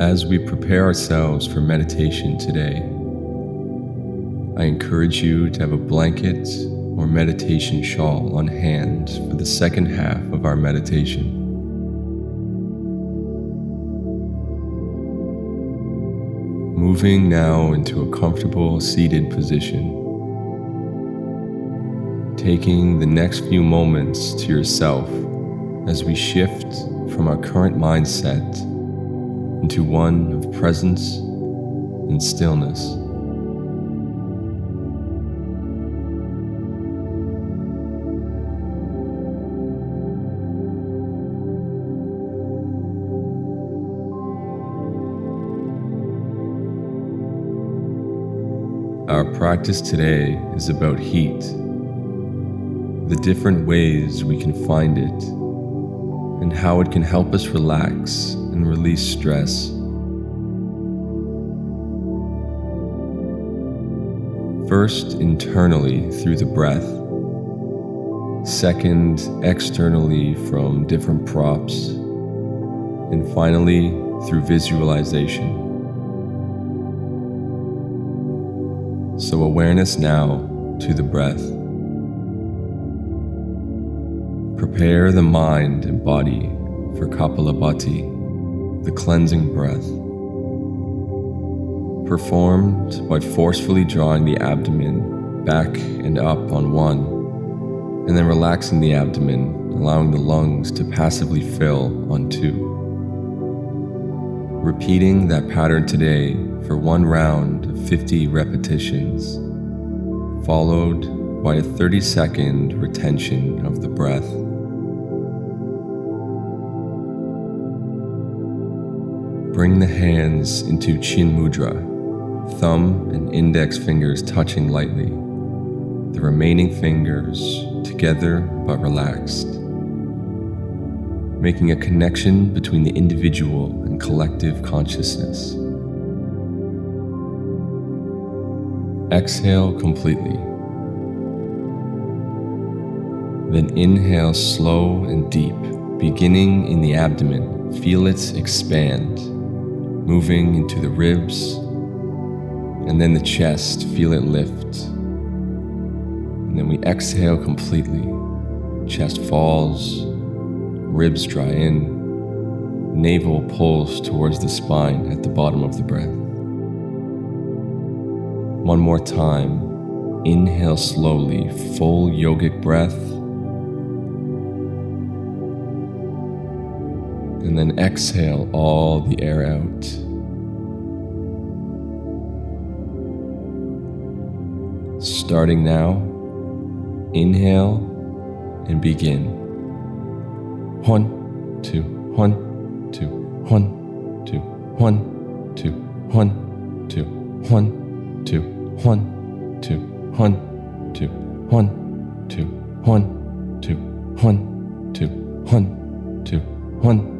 As we prepare ourselves for meditation today, I encourage you to have a blanket or meditation shawl on hand for the second half of our meditation. Moving now into a comfortable seated position. Taking the next few moments to yourself as we shift from our current mindset into one of presence and stillness. Our practice today is about heat, the different ways we can find it, and how it can help us relax and release stress. First, internally through the breath, second, externally from different props, and finally, through visualization. So, awareness now to the breath. Prepare the mind and body for Kapalabhati the cleansing breath, performed by forcefully drawing the abdomen back and up on one, and then relaxing the abdomen, allowing the lungs to passively fill on two. Repeating that pattern today for one round of 50 repetitions, followed by a 30 second retention of the breath. Bring the hands into Chin Mudra, thumb and index fingers touching lightly, the remaining fingers together but relaxed, making a connection between the individual and collective consciousness. Exhale completely. Then inhale slow and deep, beginning in the abdomen. Feel it expand moving into the ribs, and then the chest, feel it lift. And then we exhale completely. Chest falls, ribs dry in, navel pulls towards the spine at the bottom of the breath. One more time. Inhale slowly, full yogic breath. And then exhale all the air out. Starting now, inhale and begin. One, two, one, two, one, two, one, two, one, two, one, two, one, two, one, two, one, two, one, two, one, two, one, two, one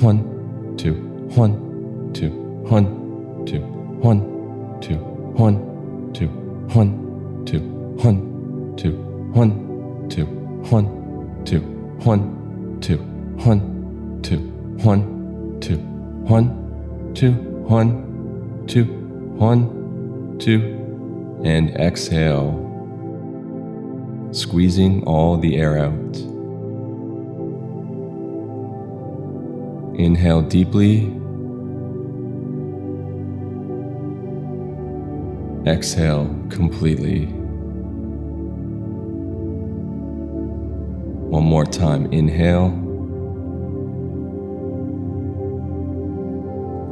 one, two, one, two, one, two, one, two, one, two, one, two, one, two, one, two, one, two, one, two, one, two, one, two, one, two, one, two, one, two, and exhale, squeezing all the air out. Inhale deeply. Exhale completely. One more time. Inhale.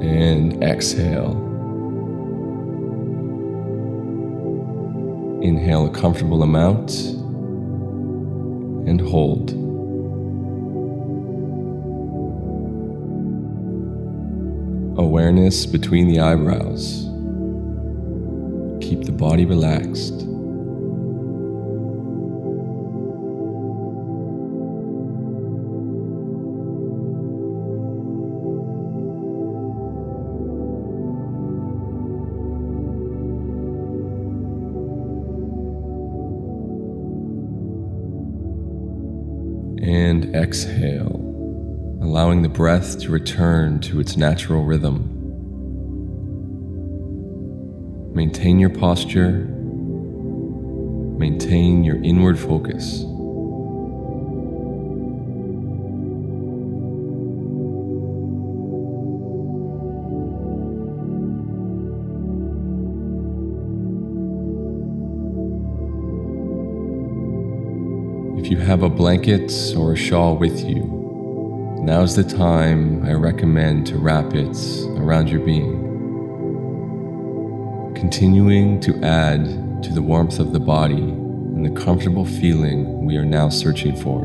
And exhale. Inhale a comfortable amount and hold. Awareness between the eyebrows. Keep the body relaxed. And exhale allowing the breath to return to its natural rhythm. Maintain your posture, maintain your inward focus. If you have a blanket or a shawl with you, Now's the time I recommend to wrap it around your being, continuing to add to the warmth of the body and the comfortable feeling we are now searching for.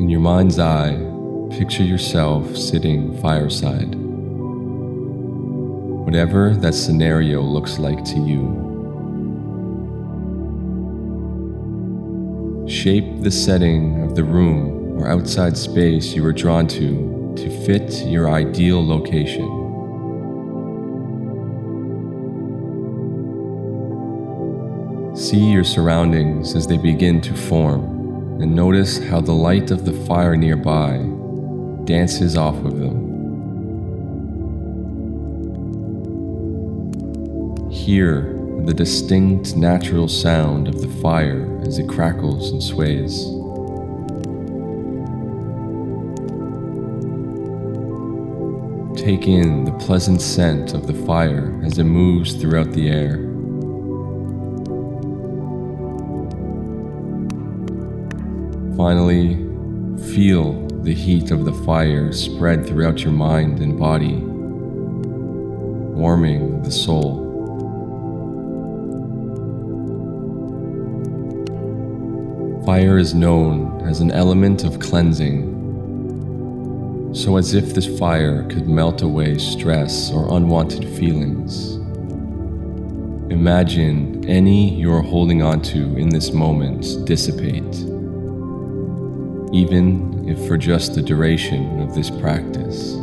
In your mind's eye, Picture yourself sitting fireside. Whatever that scenario looks like to you. Shape the setting of the room or outside space you are drawn to to fit your ideal location. See your surroundings as they begin to form and notice how the light of the fire nearby dances off of them. Hear the distinct natural sound of the fire as it crackles and sways. Take in the pleasant scent of the fire as it moves throughout the air. Finally, feel the heat of the fire spread throughout your mind and body, warming the soul. Fire is known as an element of cleansing, so as if this fire could melt away stress or unwanted feelings. Imagine any you're holding onto in this moment dissipate, even if for just the duration of this practice.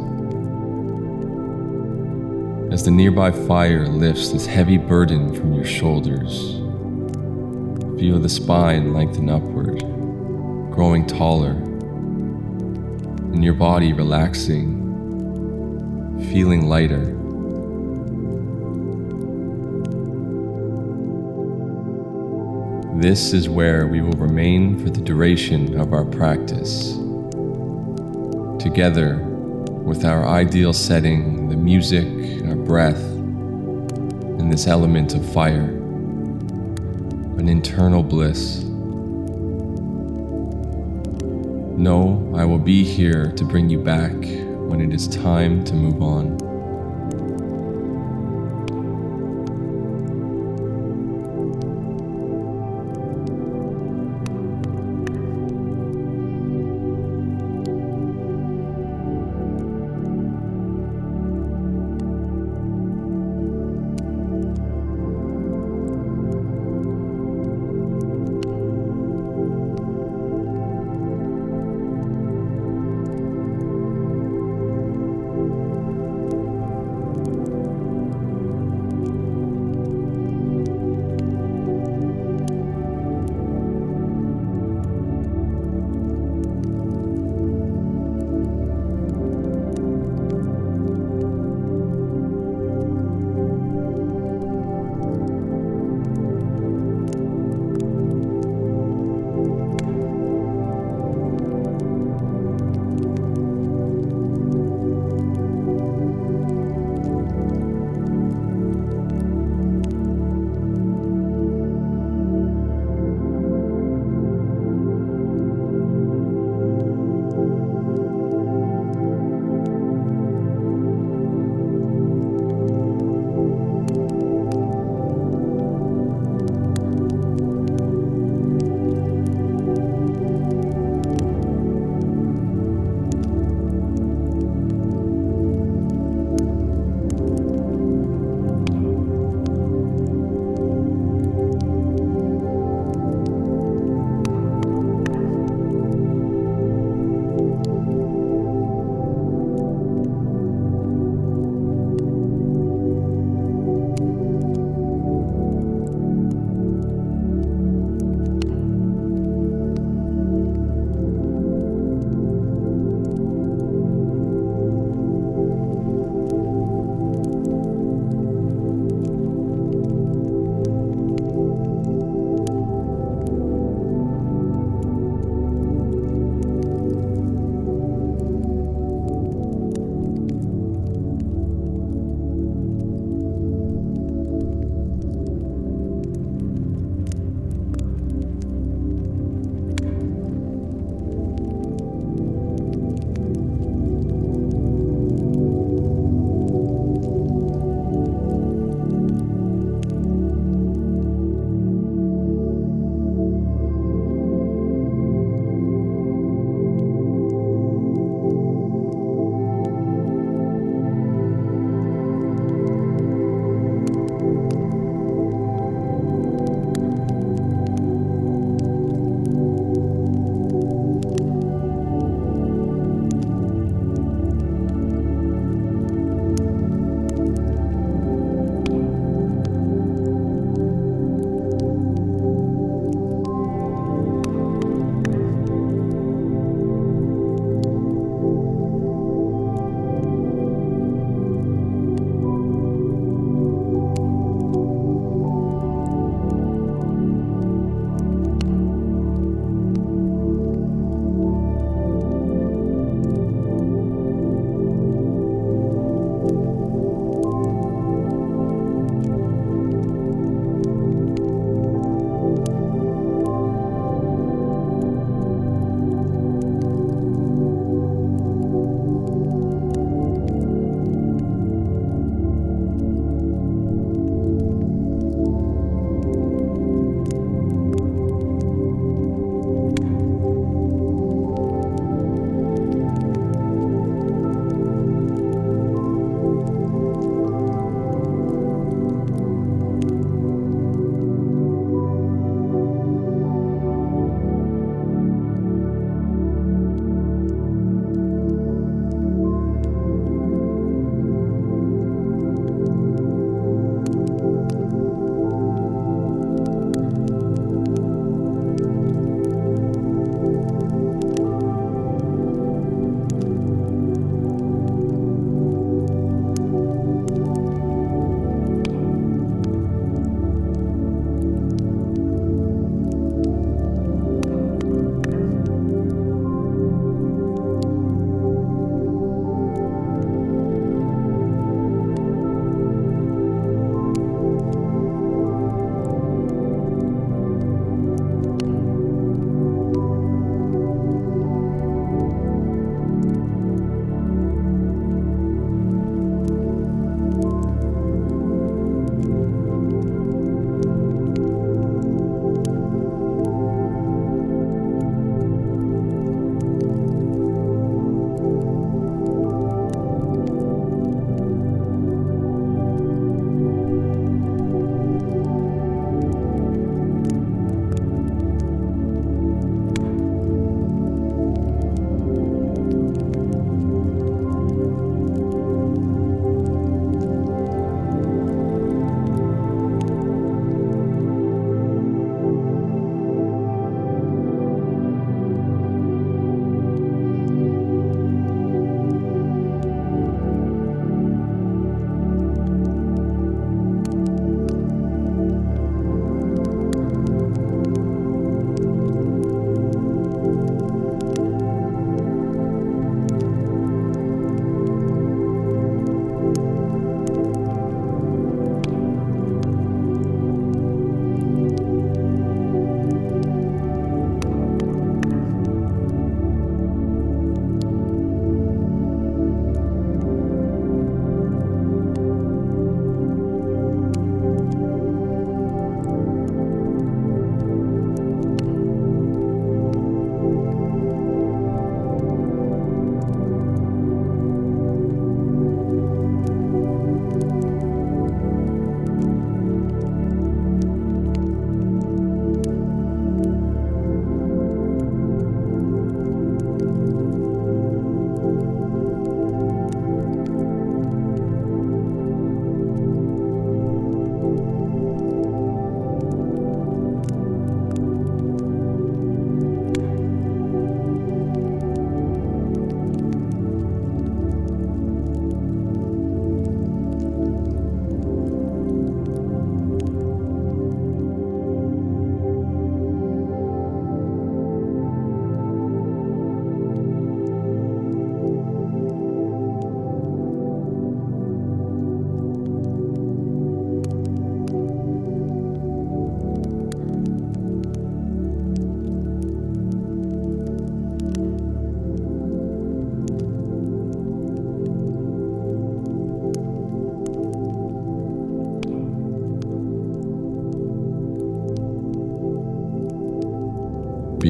As the nearby fire lifts this heavy burden from your shoulders, feel the spine lengthen upward, growing taller, and your body relaxing, feeling lighter. This is where we will remain for the duration of our practice together with our ideal setting, the music, our breath, and this element of fire, an internal bliss. Know I will be here to bring you back when it is time to move on.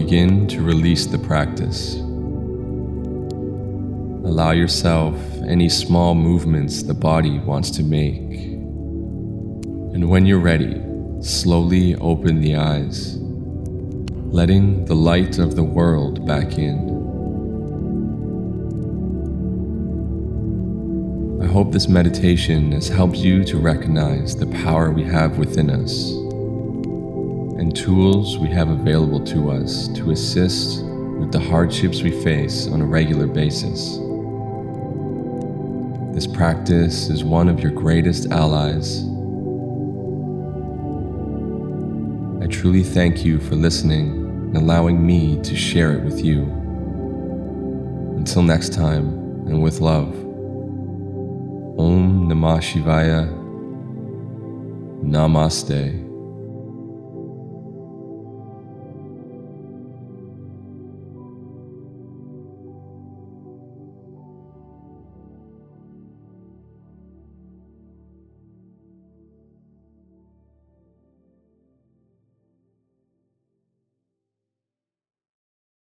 Begin to release the practice. Allow yourself any small movements the body wants to make. And when you're ready, slowly open the eyes, letting the light of the world back in. I hope this meditation has helped you to recognize the power we have within us and tools we have available to us to assist with the hardships we face on a regular basis. This practice is one of your greatest allies. I truly thank you for listening and allowing me to share it with you. Until next time, and with love, Om Namah Shivaya. Namaste.